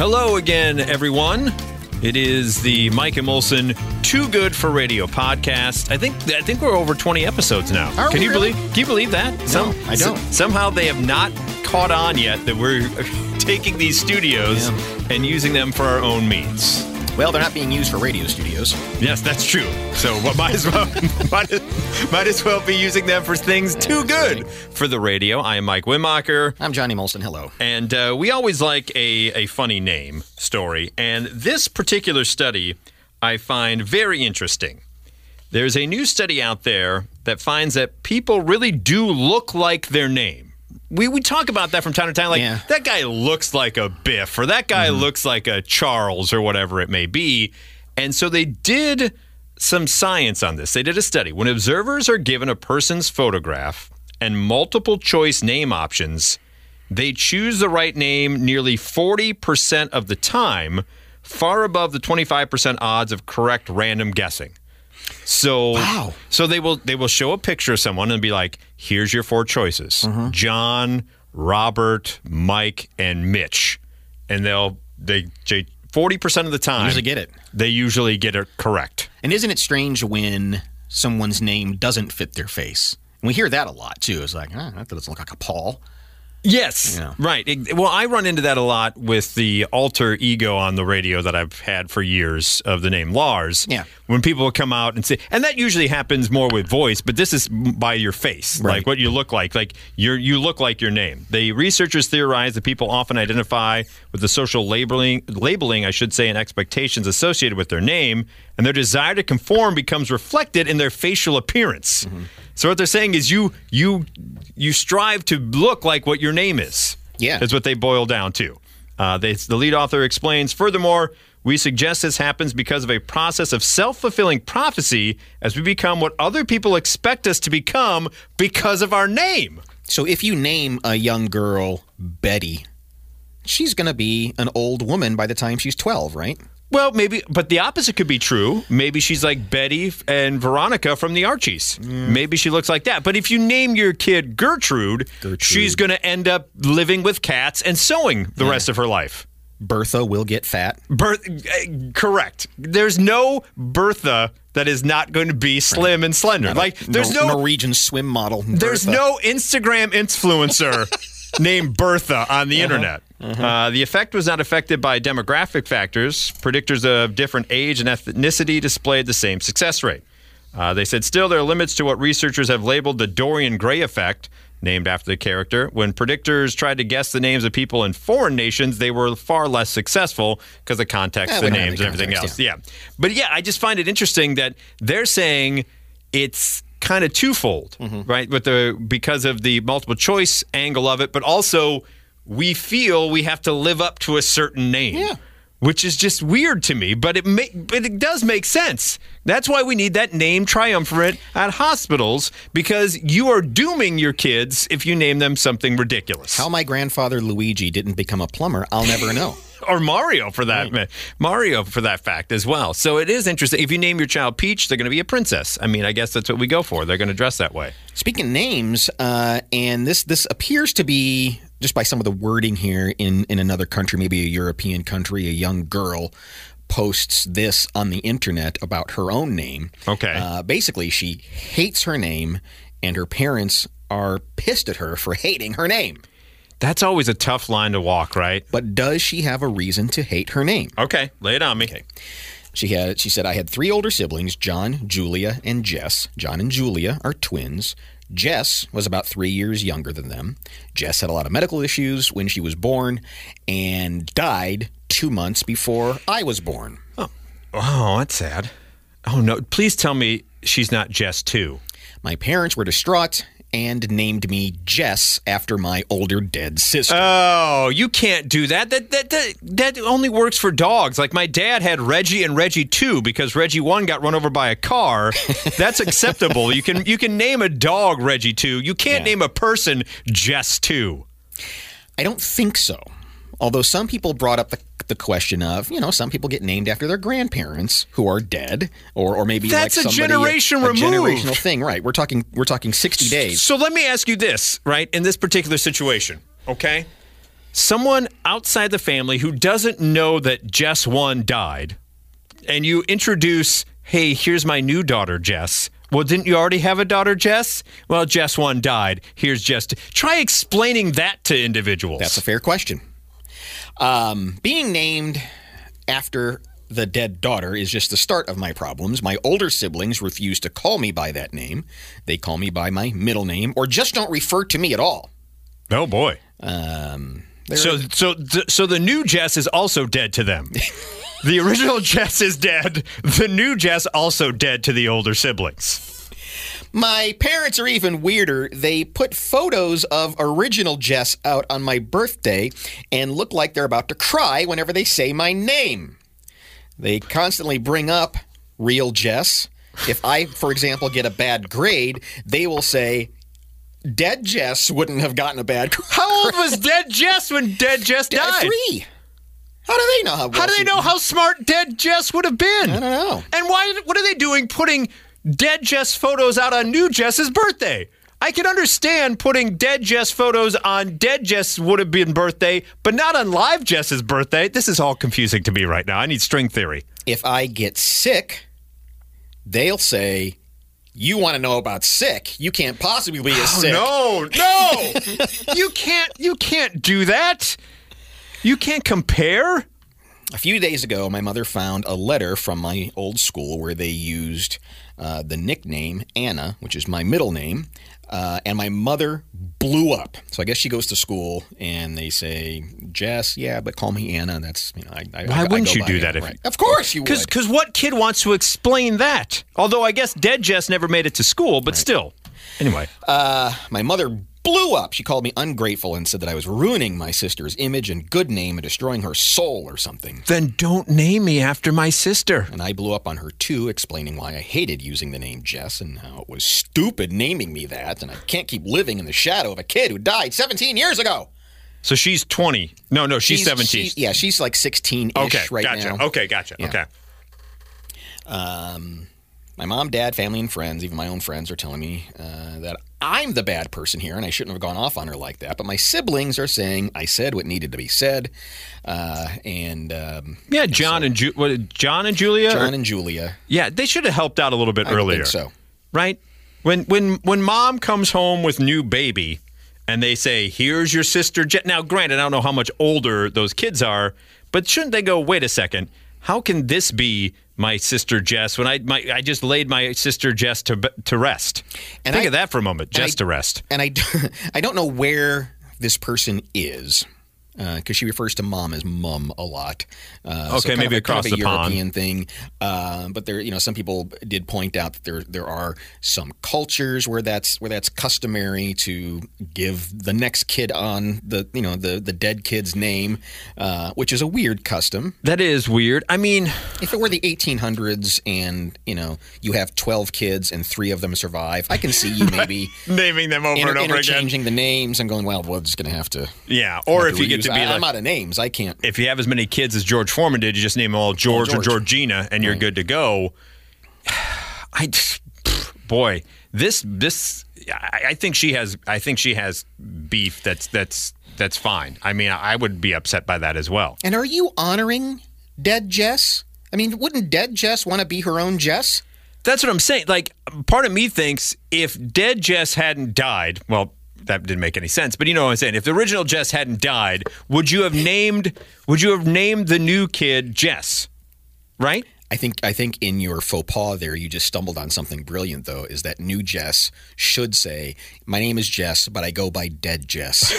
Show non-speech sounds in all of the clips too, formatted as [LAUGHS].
Hello again, everyone. It is the Mike and Molson Too Good for Radio podcast. I think I think we're over 20 episodes now. Are can you really? believe can you believe that? No, I don't. somehow they have not caught on yet that we're [LAUGHS] taking these studios and using them for our own means. Well, they're not being used for radio studios. Yes, that's true. So what might as well [LAUGHS] might, might as well be using them for things too good for the radio. I am Mike Wimacher. I'm Johnny Molson. Hello. And uh, we always like a, a funny name story. And this particular study I find very interesting. There's a new study out there that finds that people really do look like their name. We, we talk about that from time to time. Like, Yeah. that guy looks like a Biff, or that guy mm-hmm. looks like a Charles, or whatever it may be. And so they did some science on this. They did a study. When observers are given a person's photograph and multiple choice name options, they choose the right name nearly 40% of the time, far above the 25% odds of correct random guessing. So Wow. so they will they will show a picture of someone and be like, "Here's your four choices: John, Robert, Mike, and Mitch." And they'll they forty percent of the time Usually get it. They usually get it correct. And isn't it strange when someone's name doesn't fit their face? And we hear that a lot too. It's like, ah, that doesn't look like a Paul. Yes. Yeah. Right. It- well, I run into that a lot with the alter ego on the radio that I've had for years of the name Lars. Yeah. When people come out and say, and that usually happens more with voice, but this is by your face, Right. like what you look like. Like you're you look like your name. The researchers theorize that people often identify with the social labeling, labeling, I should say, and expectations associated with their name, and their desire to conform becomes reflected in their facial appearance. Mm-hmm. So what they're saying is you you you strive to look like what your name is. Yeah. Is what they boil down to. Uh, they, the lead author explains furthermore, we suggest this happens because of a process of self fulfilling prophecy as we become what other people expect us to become because of our name. So if you name a young girl Betty, she's going to be an old woman by the time she's 12, right? Well, maybe, but the opposite could be true. Maybe she's like Betty and Veronica from the Archies. Maybe she looks like that. But if you name your kid Gertrude, Gertrude. she's going to end up living with cats and sewing the rest of her life. Bertha will get fat. Berth, uh, correct. There's no Bertha that is not going to be slim and slender. Like there's Nor- no Norwegian swim model. there's no Instagram influencer [LAUGHS] named Bertha on the internet. Uh, the effect was not affected by demographic factors. Predictors of different age and ethnicity displayed the same success rate. Uh, they said still there are limits to what researchers have labeled the Dorian Gray effect, named after the character. When predictors tried to guess the names of people in foreign nations, they were far less successful because of context, Yeah, the we don't have names, the and everything else. context, Yeah. But yeah, I just find it interesting that they're saying it's kind of twofold, Mm-hmm. right? With the because of the multiple choice angle of it, but also we feel we have to live up to a certain name. Yeah. Which is just weird to me, but it ma- but it does make sense. That's why we need that name triumvirate at hospitals because you are dooming your kids if you name them something ridiculous. How my grandfather Luigi didn't become a plumber, I'll never [LAUGHS] know. or Mario for that ma- Mario for that fact as well. So it is interesting. If you name your child Peach, they're going to be a princess. I mean, I guess that's what we go for. They're going to dress that way. Speaking of names, uh, and this this appears to be just by some of the wording here in in another country, maybe a European country, a young girl posts this on the internet about her own name. Okay. Uh, basically, she hates her name, and her parents are pissed at her for hating her name. That's always a tough line to walk, right? But does she have a reason to hate her name? Okay, lay it on me. She had she said I had three older siblings, John, Julia, and Jess. John and Julia are twins. Jess was about 3 years younger than them. Jess had a lot of medical issues when she was born and died 2 months before I was born. Oh, oh that's sad. Oh no! Please tell me she's not Jess too. My parents were distraught and named me Jess after my older dead sister. Oh, you can't do that. That that that, that only works for dogs. Like my dad had Reggie and Reggie 2 because Reggie 1 got run over by a car. That's [LAUGHS] acceptable. you can you can name a dog Reggie 2. You can't Yeah. name a person Jess 2. I don't think so. Although some people brought up the, the question of, you know, some people get named after their grandparents who are dead, or or maybe That's like a somebody, generation a removed. generational thing, right? We're talking we're talking sixty days. So let me ask you this, right? In this particular situation, okay? someone outside the family who doesn't know that Jess 1 died, and you introduce, hey, here's my new daughter, Jess. Well, didn't you already have a daughter, Jess? Well, Jess 1 died. Here's Jess. Try explaining that to individuals. That's a fair question. Um, being named after the dead daughter is just the start of my problems. My older siblings refuse to call me by that name. They call me by my middle name or just don't refer to me at all. oh, boy. Um, So, so, so the new Jess is also dead to them. [LAUGHS] the original Jess is dead. The new Jess also dead to the older siblings. My parents are even weirder. They put photos of original Jess out on my birthday and look like they're about to cry whenever they say my name. They constantly bring up real Jess. If I, for example, get a bad grade, they will say, Dead Jess wouldn't have gotten a bad grade. [LAUGHS] How old was dead Jess when dead Jess died? Three. How do they know how? How do they know how smart dead Jess would have been? I don't know. And why? What are they doing putting dead Jess photos out on new Jess's birthday? I can understand putting dead Jess photos on dead Jess would have been birthday, but not on live Jess's birthday. This is all confusing to me right now. I need string theory. If I get sick, they'll say, "You want to know about sick? You can't possibly be as oh, sick." Oh, No, no, [LAUGHS] you can't. You can't do that. You can't compare. A few days ago, my mother found a letter from my old school where they used uh, the nickname Anna, which is my middle name, uh, and my mother blew up. So I guess she goes to school and they say, Jess, yeah, but call me Anna. That's, you know, I, I, Why I- I wouldn't go you by do it. that if- Right. Of course you would. Because what kid wants to explain that? Although I guess dead Jess never made it to school, but still. Anyway, My mother blew up. She called me ungrateful and said that I was ruining my sister's image and good name and destroying her soul or something. then don't name me after my sister. And I blew up on her too, explaining why I hated using the name Jess and how it was stupid naming me that, and I can't keep living in the shadow of a kid who died 17 years ago. So she's 20. No, no, she's, 17. she's- yeah, she's like 16 ish okay, right gotcha. now. Okay, gotcha. Yeah. Okay. Um, My mom, dad, family, and friends, even my own friends, are telling me uh, that I'm the bad person here, and I shouldn't have gone off on her like that. But my siblings are saying I said what needed to be said, uh, and um, Yeah, John and Ju- what, John and Julia. John and Julia. yeah, they should have helped out a little bit I earlier. think so. right? When when when mom comes home with new baby and they say, "Here's your sister." Je-. Now, granted, I don't know how much older those kids are, but shouldn't they go? Wait a second. How can this be my sister Jess when I my, I just laid my sister Jess to to rest? And Think I- of that for a moment. Jess I- to rest. And I, [LAUGHS] I don't know where this person is. Because she refers to mom as mum a lot. Uh, Okay, kind maybe a, kind of a the pond. European thing. Uh, but there, you know, some people did point out that there there are some cultures where that's where that's customary to give the next kid on the you know the the dead kid's name, uh, which is a weird custom. That is weird. I mean, If it were the 1800s and you know you have 12 kids and three of them survive, I can see you [LAUGHS] maybe naming them over inter- and over again. changing the names and going, well, we're just going to have to. Yeah, or if you get reuse- to be I, like, I'm out of names. I can't. if you have as many kids as George Foreman did, you just name them all George, or George. Georgina, and you're good to go. I, just- boy, this this I, I think she has I think she has beef that's that's that's fine. I mean, I would be upset by that as well. And are you honoring dead Jess? I mean, wouldn't dead Jess want to be her own Jess? That's what I'm saying. Like, part of me thinks if dead Jess hadn't died, well, that didn't make any sense. But you know what I'm saying. If the original Jess hadn't died, would you have named would you have named the new kid Jess? Right? I think I think in your faux pas there, you just stumbled on something brilliant. Though, is that new Jess should say, "My name is Jess, but I go by Dead Jess,"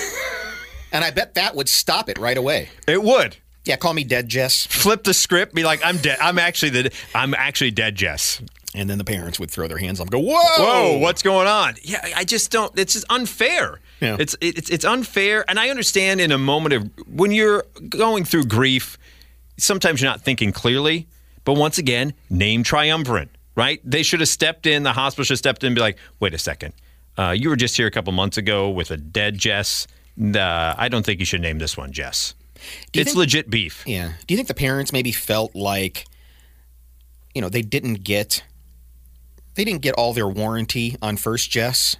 [LAUGHS] and I bet that would stop it right away. It would. Yeah, call me Dead Jess, flip the script, be like, I'm dead. I'm actually the I'm actually dead, Jess. And then the parents would throw their hands up, and go, "Whoa, Whoa, what's going on? Yeah, I just don't. It's just unfair. Yeah. It's it's it's unfair, and I understand in a moment of when you're going through grief, sometimes you're not thinking clearly. But once again, name triumvirate, right? They should have stepped in. The hospital should have stepped in and be like, wait a second, uh, you were just here a couple months ago with a dead Jess. Uh, I don't think you should name this one Jess. It's think- legit beef. Yeah. Do you think the parents maybe felt like, you know, they didn't get, they didn't get all their warranty on first Jess?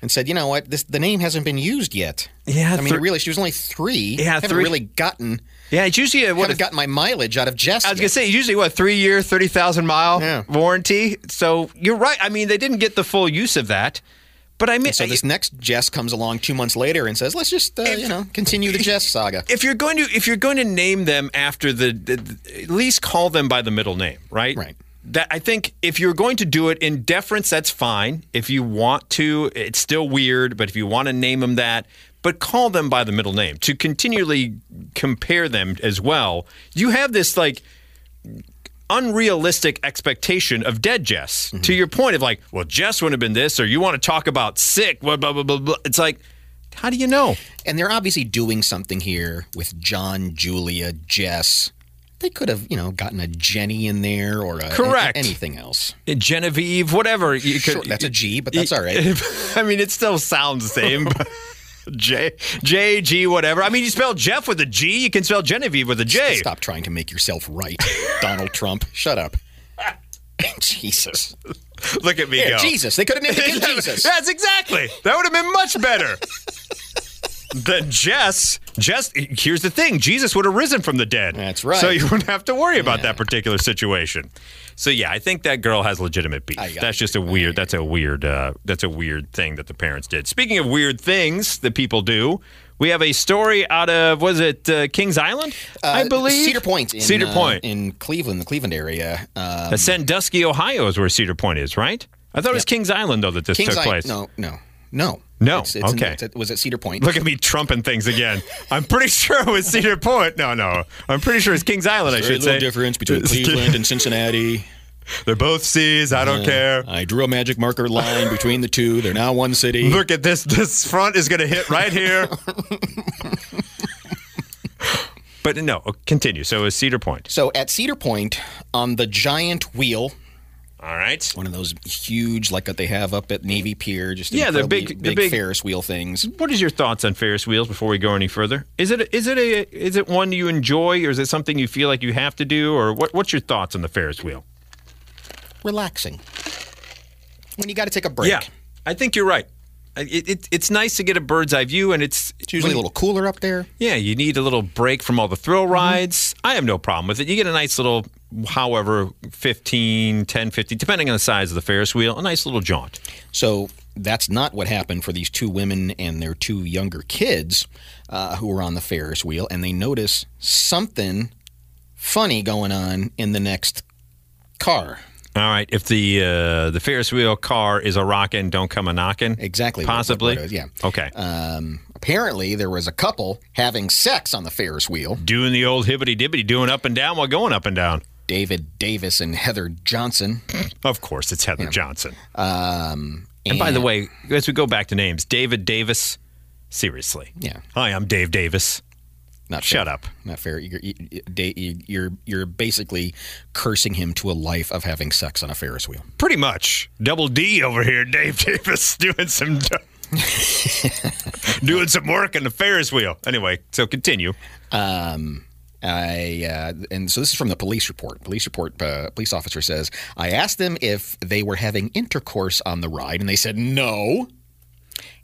and said, "You know what? This the name hasn't been used yet." Yeah, I mean, really, she was only three. Yeah, haven't three- really gotten Yeah, it's usually a, what haven't gotten my mileage out of Jess. I was yet. gonna say usually what three year, thirty thousand mile Yeah. warranty. So you're right. I mean, they didn't get the full use of that, but I mean, So this next Jess comes along two months later and says, "Let's just uh, you know continue the Jess saga." if you're going to if you're going to name them after the, the, the- at least call them by the middle name, right? Right. That I think if you're going to do it in deference, that's fine. If you want to, it's still weird, but if you want to name them that, but call them by the middle name to continually compare them as well. You have this like unrealistic expectation of dead Jess. Mm-hmm. To your point of like, well, Jess wouldn't have been this, or you want to talk about sick, blah blah blah blah. blah. It's like, how do you know? And they're obviously doing something here with John, Julia, Jess. They could have, you know, gotten a Jenny in there or a, Correct. anything else. Genevieve, whatever. You could, Sure, that's a G, but that's all right. [LAUGHS] I mean, it still sounds the same. [LAUGHS] J, J, G, whatever. I mean, you spell Jeff with a G, you can spell Genevieve with a J. Stop trying to make yourself right, [LAUGHS] Donald Trump. Shut up. Jesus. Look at me Yeah, go. Jesus. They could have named the Jesus. That's exactly. That would have been much better. Than Jess. Jess. Here's the thing: Jesus would have risen from the dead. That's right. So you wouldn't have to worry about that particular situation. So yeah, I think that girl has legitimate beef. That's just a weird. That's a weird. Uh, that's a weird thing that the parents did. Speaking of weird things that people do, we have a story out of was it uh, Kings Island? I Uh, believe Cedar Point. In, Cedar uh, Point. in Cleveland, the Cleveland area. Uh, Uh, Sandusky, Ohio is where Cedar Point is, right? I thought it was Kings Island though that this Kings took Island- place. No, no, no, No, It's, it's in- okay. at- was it Cedar Point? Look at me trumping things again. I'm pretty sure it was Cedar Point. No, no. I'm pretty sure it's Kings Island, I should little say. difference between Cleveland and Cincinnati. They're both C's. I don't uh-huh. care. I drew a magic marker line between the two. They're now one city. Look at this. This front is going to hit right here. but no, continue. So it's Cedar Point. So at Cedar Point, on the giant wheel, All right. one of those huge, like that they have up at Navy Pier, just Yeah, they're big- they're big- Ferris wheel things. What is your thoughts on Ferris wheels before we go any further? Is it is it a is it one you enjoy or is it something you feel like you have to do or what what's your thoughts on the Ferris wheel? Relaxing. When you got to take a break. Yeah, I think you're right. It, it, it's nice to get a bird's eye view, and it's It's usually a little cooler up there. Yeah, you need a little break from all the thrill rides. I have no problem with it. You get a nice little, however, 15, 10, 15, depending on the size of the Ferris wheel, a nice little jaunt. So that's not what happened for these two women and their two younger kids uh, who were on the Ferris wheel, and they notice something funny going on in the next car. All right, if the uh, the Ferris wheel car is a rockin', don't come a knockin'. Exactly. what- what- Possibly. what yeah. Okay. Um, apparently, there was a couple having sex on the Ferris wheel. doing the old hibbity dibbity, doing up and down while going up and down. David Davis and Heather Johnson. Of course, it's Heather Johnson. Um, And by the way, as we go back to names, David Davis. Seriously. Yeah. Hi, I'm Dave Davis. Not Shut fair. up. Not fair. You're, you're you're basically cursing him to a life of having sex on a Ferris wheel. Pretty much. Double D over here, [LAUGHS] Dave Davis, doing some doing some work on the Ferris wheel. Anyway, so continue. Um, I uh, and so this is from the police report. Police report. Uh, police officer says I asked them if they were having intercourse on the ride, and they said no.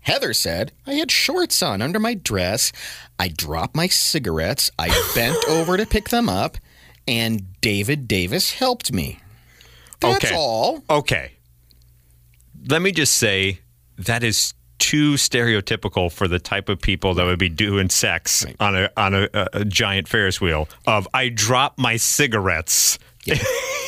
Heather said I had shorts on under my dress. I dropped my cigarettes. I bent [LAUGHS] over to pick them up, and David Davis helped me. That's Okay. all. Okay. Let me just say that is too stereotypical for the type of people that would be doing sex on a on a, a, a giant Ferris wheel. Of I drop my cigarettes. [LAUGHS]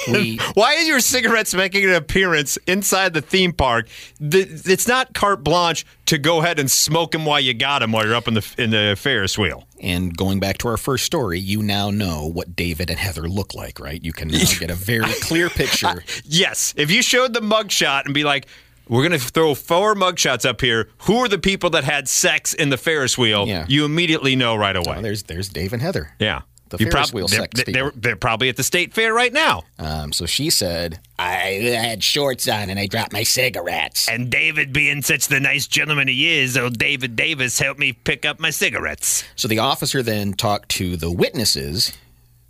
We [LAUGHS] Why is your cigarettes making an appearance inside the theme park? The, it's not carte blanche to go ahead and smoke them while you got them while you're up in the in the Ferris wheel. And going back to our first story, you now know what David and Heather look like, right? You can now [LAUGHS] get a very clear picture. [LAUGHS] Yes, if you showed the mugshot and be like, "We're going to throw four mugshots up here. Who are the people that had sex in the Ferris wheel?" Yeah. You immediately know right oh, away. Well, there's there's Dave and Heather. yeah. The You Ferris prob- wheel they're, sex they're, people. they're probably at the state fair right now. Um, so she said, I had shorts on and I dropped my cigarettes. And David, being such the nice gentleman he is, old David Davis helped me pick up my cigarettes. So the officer then talked to the witnesses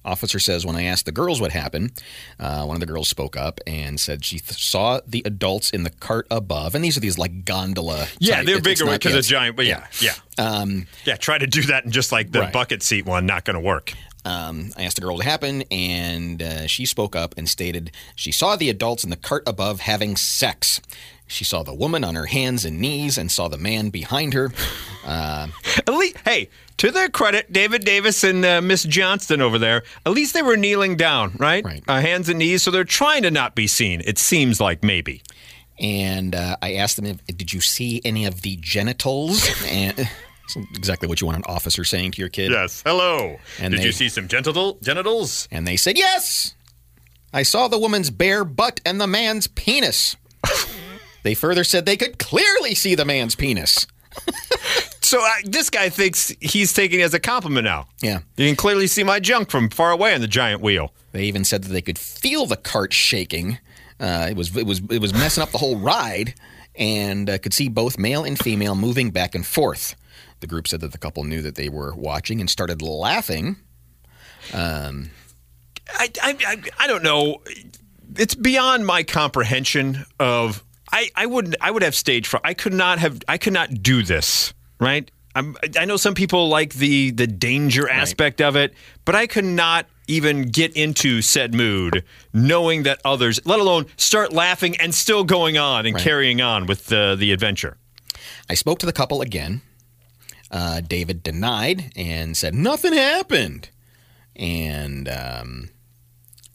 Officer says when I asked the girls what happened, uh, one of the girls spoke up and said she th- saw the adults in the cart above, and these are these like gondola. Yeah, type- they're it's bigger because yeah, of giant. But yeah, yeah, Um, yeah. Try to do that in just like the Right. bucket seat one. Not going to work. Um, I asked the girl what happened, and uh, she spoke up and stated she saw the adults in the cart above having sex. She saw the woman on her hands and knees and saw the man behind her. Uh, [LAUGHS] At least, hey, to their credit, David Davis and uh, Miss Johnston over there, at least they were kneeling down, right? Right. Uh, hands and knees, so they're trying to not be seen. It seems like maybe. and uh, I asked them, if, "Did you see any of the genitals?" [LAUGHS] And it's exactly what you want an officer saying to your kid. Yes. Hello. And Did they- you see some genital genitals? And they said, "Yes, I saw the woman's bare butt and the man's penis." [LAUGHS] they further said they could clearly see the man's penis. [LAUGHS] So this guy thinks he's taking it as a compliment now. Yeah. You can clearly see my junk from far away on the giant wheel. They even said that they could feel the cart shaking. Uh, it was it was it was messing up the whole ride, and uh, could see both male and female moving back and forth. The group said that the couple knew that they were watching and started laughing. Um, I, I, I, I don't know. It's beyond my comprehension of. I, I would I would have stage fright. I could not have. I could not do this. Right. I'm, I know some people like the the danger aspect of it, but I could not even get into said mood knowing that others, let alone start laughing and still going on and Right. carrying on with the the adventure. I spoke to the couple again. Uh, David denied and said nothing happened, and um,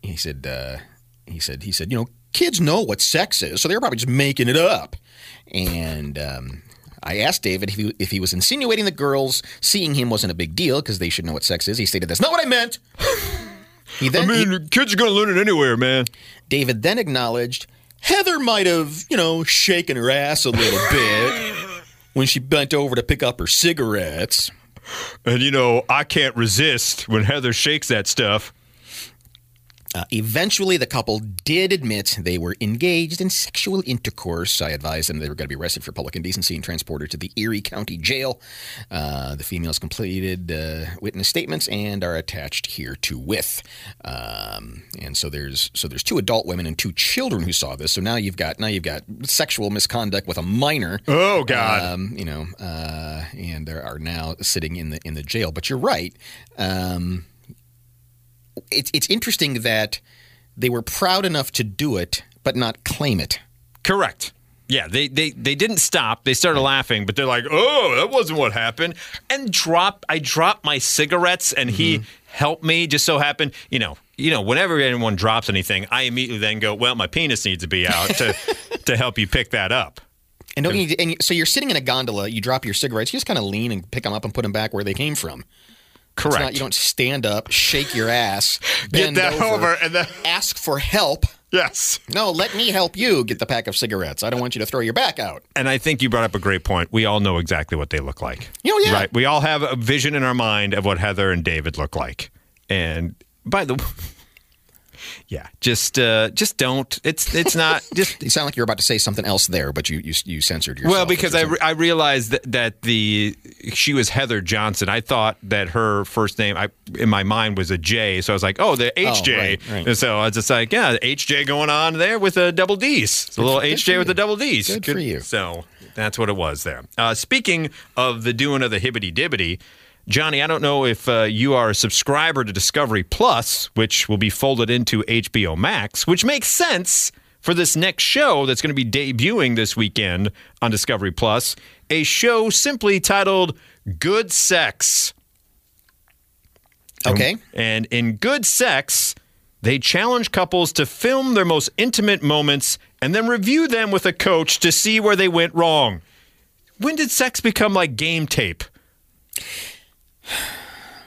he said uh, he said he said you know kids know what sex is, so they're probably just making it up. And um, I asked David if he, if he was insinuating that girls seeing him wasn't a big deal because they should know what sex is. He stated that's not what I meant. He then he- kids are going to learn it anywhere, man. David then acknowledged Heather might have, you know, shaken her ass a little bit [LAUGHS] when she bent over to pick up her cigarettes. And you know, I can't resist when Heather shakes that stuff. Uh, eventually, the couple did admit they were engaged in sexual intercourse. I advised them they were going to be arrested for public indecency and transported to the Erie County Jail. Uh, the females completed uh, witness statements and are attached here to with. Um, and so there's so there's two adult women and two children who saw this. So now you've got now you've got sexual misconduct with a minor. Oh God. Um, you know, uh, and they are now sitting in the in the jail. But you're right. Um, it's it's interesting that they were proud enough to do it, but not claim it. Correct. Yeah, they, they they didn't stop. They started laughing, but they're like, "Oh, that wasn't what happened." And drop, I dropped my cigarettes, and he mm-hmm. helped me. Just so happened, you know, you know, whenever anyone drops anything, I immediately then go, "Well, my penis needs to be out to [LAUGHS] to help you pick that up." And don't you, and so you're sitting in a gondola, you drop your cigarettes, you just kind of lean and pick them up and put them back where they came from. Correct. not, you don't stand up, shake your ass, [LAUGHS] Get that over, over, and then ask for help. yes. No, let me help you get the pack of cigarettes. I don't want you to throw your back out. And I think you brought up a great point. We all know exactly what they look like. Oh, yeah. Right. We all have a vision in our mind of what Heather and David look like. And by the [LAUGHS] yeah, just uh, just don't. It's it's not [LAUGHS] just You sound like you're about to say something else there, but you you, you censored yourself. well because I, re- I realized that, that the she was Heather Johnson. I thought that her first name I in my mind was a J, so I was like, oh, the HJ. right, right. And so I was just like, yeah, HJ going on there with a double D's. It's a little good HJ with a double D's. Good for you. So that's what it was there. Uh, speaking of the doing of the hibbity dibbity, Johnny, I don't know if uh, you are a subscriber to Discovery Plus, which will be folded into HBO Max, which makes sense for this next show that's going to be debuting this weekend on Discovery Plus, a show simply titled Good Sex. Okay. And in Good Sex, they challenge couples to film their most intimate moments and then review them with a coach to see where they went wrong. When did sex become like game tape?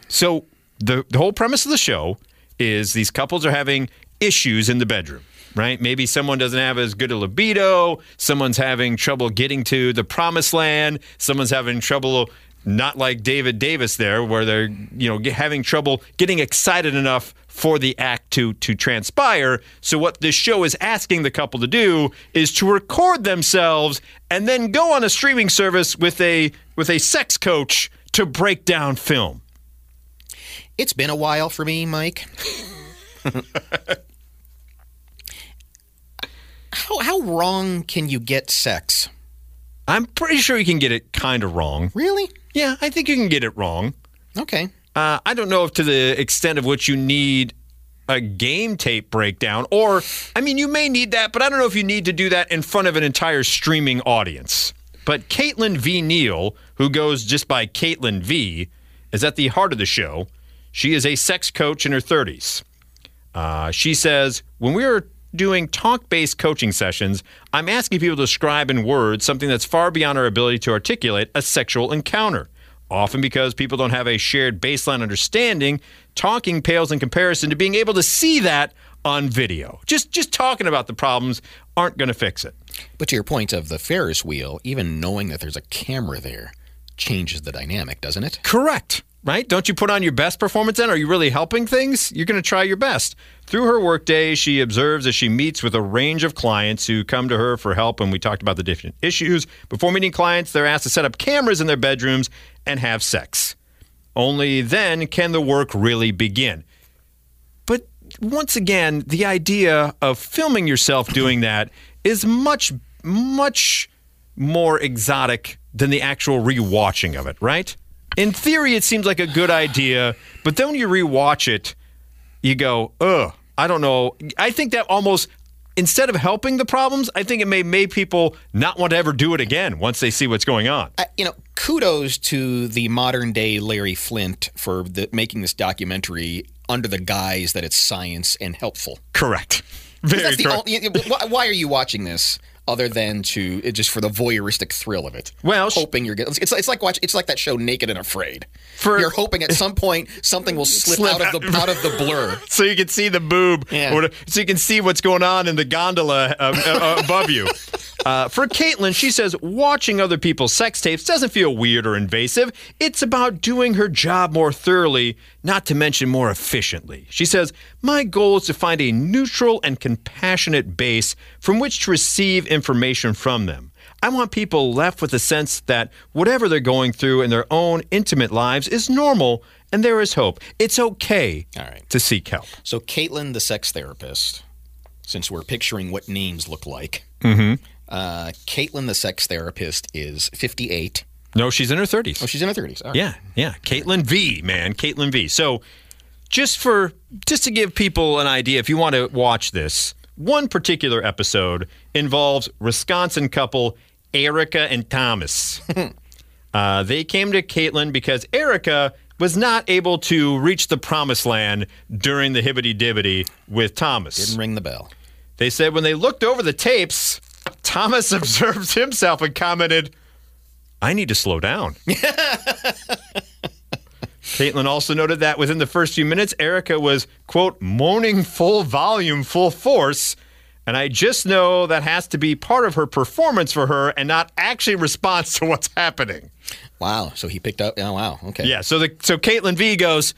So the the whole premise of the show is these couples are having issues in the bedroom, right? Maybe someone doesn't have as good a libido, someone's having trouble getting to the promised land, someone's having trouble not like David Davis there where they're, you know, having trouble getting excited enough for the act to to transpire. So what this show is asking the couple to do is to record themselves and then go on a streaming service with a with a sex coach to break down film. It's been a while for me, Mike. how how wrong can you get sex? I'm pretty sure you can get it kind of wrong. Really? Yeah, I think you can get it wrong. Okay. Uh, I don't know if to the extent of which you need a game tape breakdown, or I mean, you may need that, but I don't know if you need to do that in front of an entire streaming audience. But Caitlin V. Neal, who goes just by Caitlin V, is at the heart of the show. She is a sex coach in her 30s. Uh, she says, when we are doing talk based coaching sessions, I'm asking people to describe in words something that's far beyond our ability to articulate a sexual encounter. Often because people don't have a shared baseline understanding, talking pales in comparison to being able to see that on video. Just just talking about the problems aren't going to fix it. But to your point of the Ferris wheel, even knowing that there's a camera there changes the dynamic, doesn't it? Correct. Right? Don't you put on your best performance then? Are you really helping things? You're going to try your best. Through her workday, she observes as she meets with a range of clients who come to her for help. And we talked about the different issues. Before meeting clients, they're asked to set up cameras in their bedrooms and have sex. Only then can the work really begin. Once again, the idea of filming yourself doing that is much, much more exotic than the actual rewatching of it, right? In theory, it seems like a good idea, but then when you rewatch it, you go, ugh, I don't know. I think that almost, instead of helping the problems, I think it may make people not want to ever do it again once they see what's going on. You know, kudos to the modern day Larry Flynt for the, making this documentary under the guise that it's science and helpful. Correct. Very correct. only, why, are you watching this? Other than to just for the voyeuristic thrill of it, Well, hoping you're getting it's, it's like watch it's like that show Naked and Afraid. For- you're hoping at some point something will slip, Slip out of the out of the blur. [LAUGHS] so you can see the boob, Yeah. or so you can see what's going on in the gondola uh, uh, above you. [LAUGHS] Uh, for Caitlin, she says watching other people's sex tapes doesn't feel weird or invasive. It's about doing her job more thoroughly, not to mention more efficiently. She says, My goal is to find a neutral and compassionate base from which to receive information from them. I want people left with a sense that whatever they're going through in their own intimate lives is normal and there is hope. It's okay All right. to seek help. So Caitlin, the sex therapist, since we're picturing what names look like, mm-hmm. Uh, Caitlin, the sex therapist, is 58. No, she's in her 30s. Oh, she's in her 30s. All right. Yeah, yeah. Caitlin V, man. Caitlin V. So just for just to give people an idea, if you want to watch this, one particular episode involves Wisconsin couple Erica and Thomas. [LAUGHS] uh, they came to Caitlin because Erica was not able to reach the promised land during the hibbity dibbity with Thomas. Didn't ring the bell. They said when they looked over the tapes, Thomas [LAUGHS] observed himself and commented, I need to slow down. [LAUGHS] Caitlin also noted that within the first few minutes, Erica was, quote, moaning full volume, full force. And I just know that has to be part of her performance for her and not actually response to what's happening. Wow. So he picked up. Oh, wow. Okay. Yeah, so the so Caitlin V goes,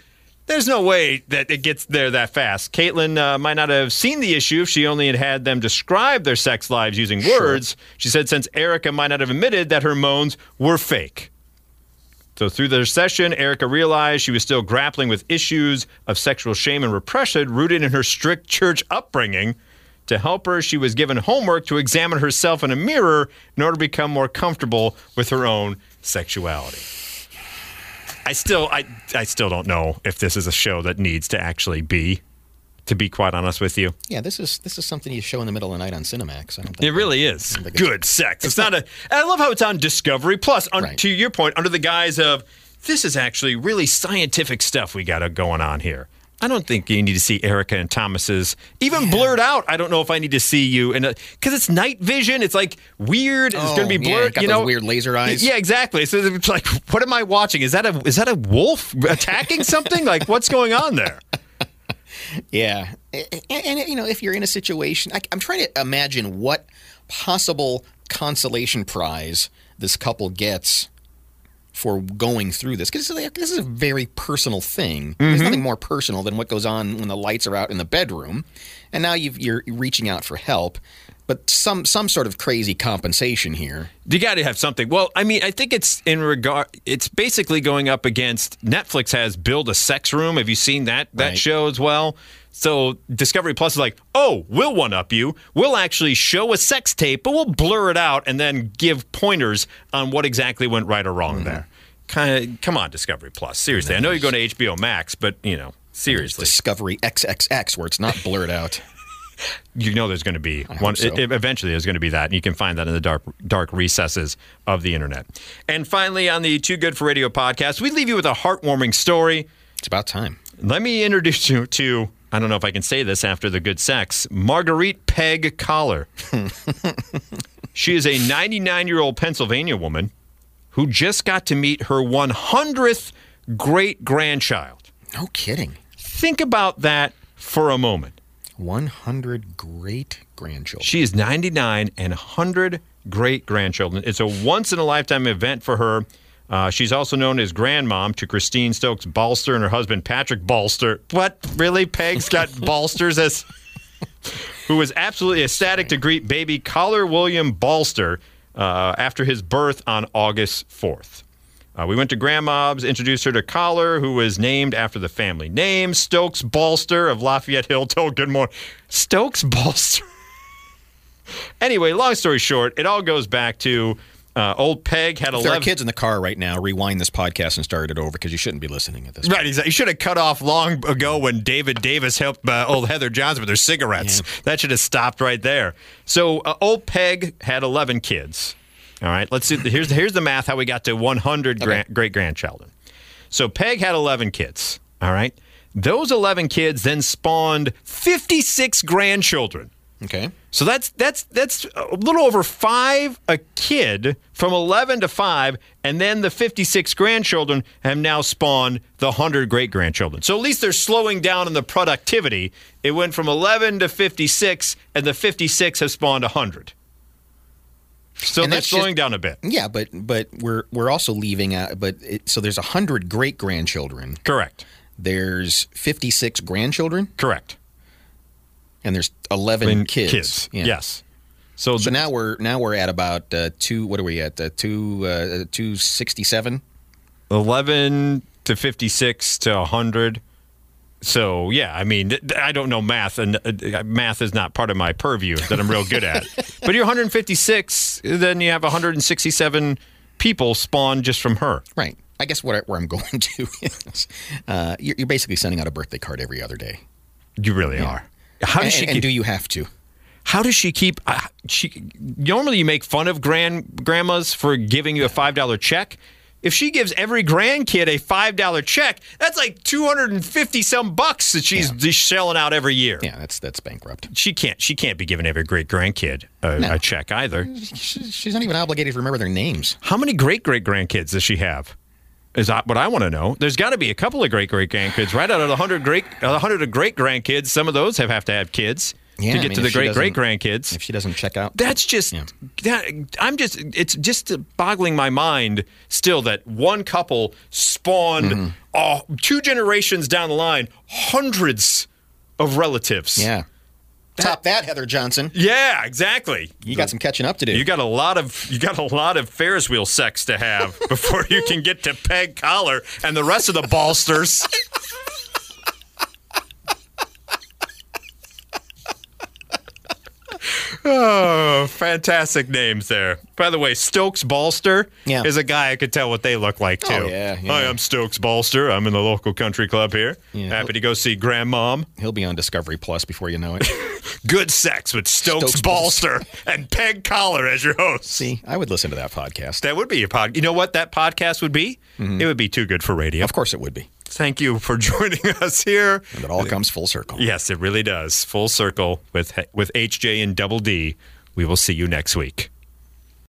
there's no way that it gets there that fast. Caitlin uh, might not have seen the issue if she only had had them describe their sex lives using words. She said since Erica might not have admitted that her moans were fake. So through their session, Erica realized she was still grappling with issues of sexual shame and repression rooted in her strict church upbringing. To help her, she was given homework to examine herself in a mirror in order to become more comfortable with her own sexuality. I still I I still don't know if this is a show that needs to actually be to be quite honest with you. Yeah. This is this is something you show in the middle of the night on Cinemax. I don't think. It really is it's- good sex. It's not a. [LAUGHS] I love how it's on Discovery Plus. Un, Right. To your point, under the guise of this is actually really scientific stuff we got going on here. I don't think you need to see Erica and Thomas's even blurred out. I don't know if I need to see you in because uh, it's night vision. It's like weird. It's going to oh, be Oh, yeah, blurred. got you know, weird laser eyes. Yeah, exactly. So it's like, what am I watching? Is that a is that a wolf attacking something? like, what's going on there? [LAUGHS] Yeah, and, and, you know, if you're in a situation, I, I'm trying to imagine what possible consolation prize this couple gets for going through this because this is a very personal thing. There's mm-hmm. nothing more personal than what goes on when the lights are out in the bedroom, and now you've, you're reaching out for help. but some some sort of crazy compensation here. You got to have something. Well, I mean, I think it's in regard. It's basically going up against Netflix has build a sex room. Have you seen that that Right. show as well? So Discovery Plus is like, oh, we'll one up you. We'll actually show a sex tape, but we'll blur it out and then give pointers on what exactly went right or wrong mm-hmm. there. Kind of, come on, Discovery Plus. Seriously, I know you're going to HBO Max, but you know, seriously, Discovery XXX, where it's not blurred out. [LAUGHS] you know there's going to be one so. e- eventually there's going to be that and you can find that in the dark dark recesses of the internet and finally on the too good for radio podcast we leave you with a heartwarming story It's about time. let me introduce you to i don't know if i can say this after the good sex marguerite peg collar [LAUGHS] she is a 99 year old pennsylvania woman who just got to meet her 100th great grandchild No kidding. think about that for a moment 100 great grandchildren. She is 99 and 100 great grandchildren. It's a once in a lifetime event for her. Uh, she's also known as grandmom to Christine Stokes Balster and her husband Patrick Balster. What? Really? Peg's got [LAUGHS] Balsters as. Who was absolutely ecstatic to greet baby Collar William Balster uh, after his birth on August 4th. Uh, we went to Grandmob's, introduced her to Collar, who was named after the family name, Stokes Balster of Lafayette Hill. Told good morning. Stokes Balster. [LAUGHS] anyway, long story short, it all goes back to uh, old Peg had If there are 11. kids in the car right now, rewind this podcast and start it over because you shouldn't be listening at this. Right, exactly. You should have cut off long ago when David Davis helped uh, old Heather Johnson with her cigarettes. That should have stopped right there. So, uh, old Peg had 11 kids. All right, let's see. Here's here's the math how we got to 100 gran- great grandchildren. So, Peg had 11 kids. All right, those 11 kids then spawned 56 grandchildren. Okay. So that's that's that's a little over five a kid from 11 to 5 and then the 56 grandchildren have now spawned the 100 great grandchildren. So at least they're slowing down in the productivity. It went from 11 to 56 and the 56 have spawned 100. So And that's just- slowing down a bit. Yeah, but but we're we're also leaving out. But it, so there's hundred great grandchildren. Correct. There's 56 grandchildren, Correct. And there's 11 And kids. Yeah. Yes. So, So now we're now we're at about uh, two. What are we at? Uh, two uh, two sixty seven. 11 to 56 to 100 so yeah i mean th- i don't know math and uh, math is not part of my purview that i'm real good at [LAUGHS] but you're 156 then you have 167 people spawned just from her Right. I guess what I, where I'm [LAUGHS] going to is uh, you're, you're basically sending out a birthday card every other day. you really are how And, does she and keep, do you have to? how does she keep uh, she normally you make fun of grand grandmas for giving you a five dollar check if she gives every grandkid a five dollar check, that's like two hundred and fifty some bucks that she's she's shelling out every year. Yeah, that's that's bankrupt. She can't. She can't be giving every great grandkid a, No. a check either. She's not even obligated to remember their names. How many great great grandkids does she have? Is that what I want to know? There's got to be a couple of great great grandkids, right? Out of the hundred great, a hundred of great grandkids, some of those have have to have kids Yeah, to I get mean, to the great great grandkids. If she doesn't check out, That's just Yeah. that. I'm just. It's just boggling my mind still that one couple spawned Mm-hmm. oh, two generations down the line, hundreds of relatives. yeah. Top that, Heather Johnson. Yeah, exactly. You got some catching up to do. You got a lot of you got a lot of Ferris wheel sex to have [LAUGHS] before you can get to peg collar and the rest of the ballsters. [LAUGHS] Oh, fantastic names there. By the way, Stokes Balster Yeah. is a guy I could tell what they look like too. Oh, yeah, yeah. Hi, I'm Stokes Balster. I'm in the local country club here. Yeah. Happy to go see Grandmom. He'll be on Discovery Plus before you know it. [LAUGHS] Good sex with Stokes, Stokes Balster and Peg Collar as your host. See, I would listen to that podcast. That would be a pod. You know what that podcast would be? Mm-hmm. It would be too good for radio. Of course, it would be. Thank you for [LAUGHS] joining us here. And it all comes full circle. Yes, it really does. Full circle with with HJ and Double D. We will see you next week.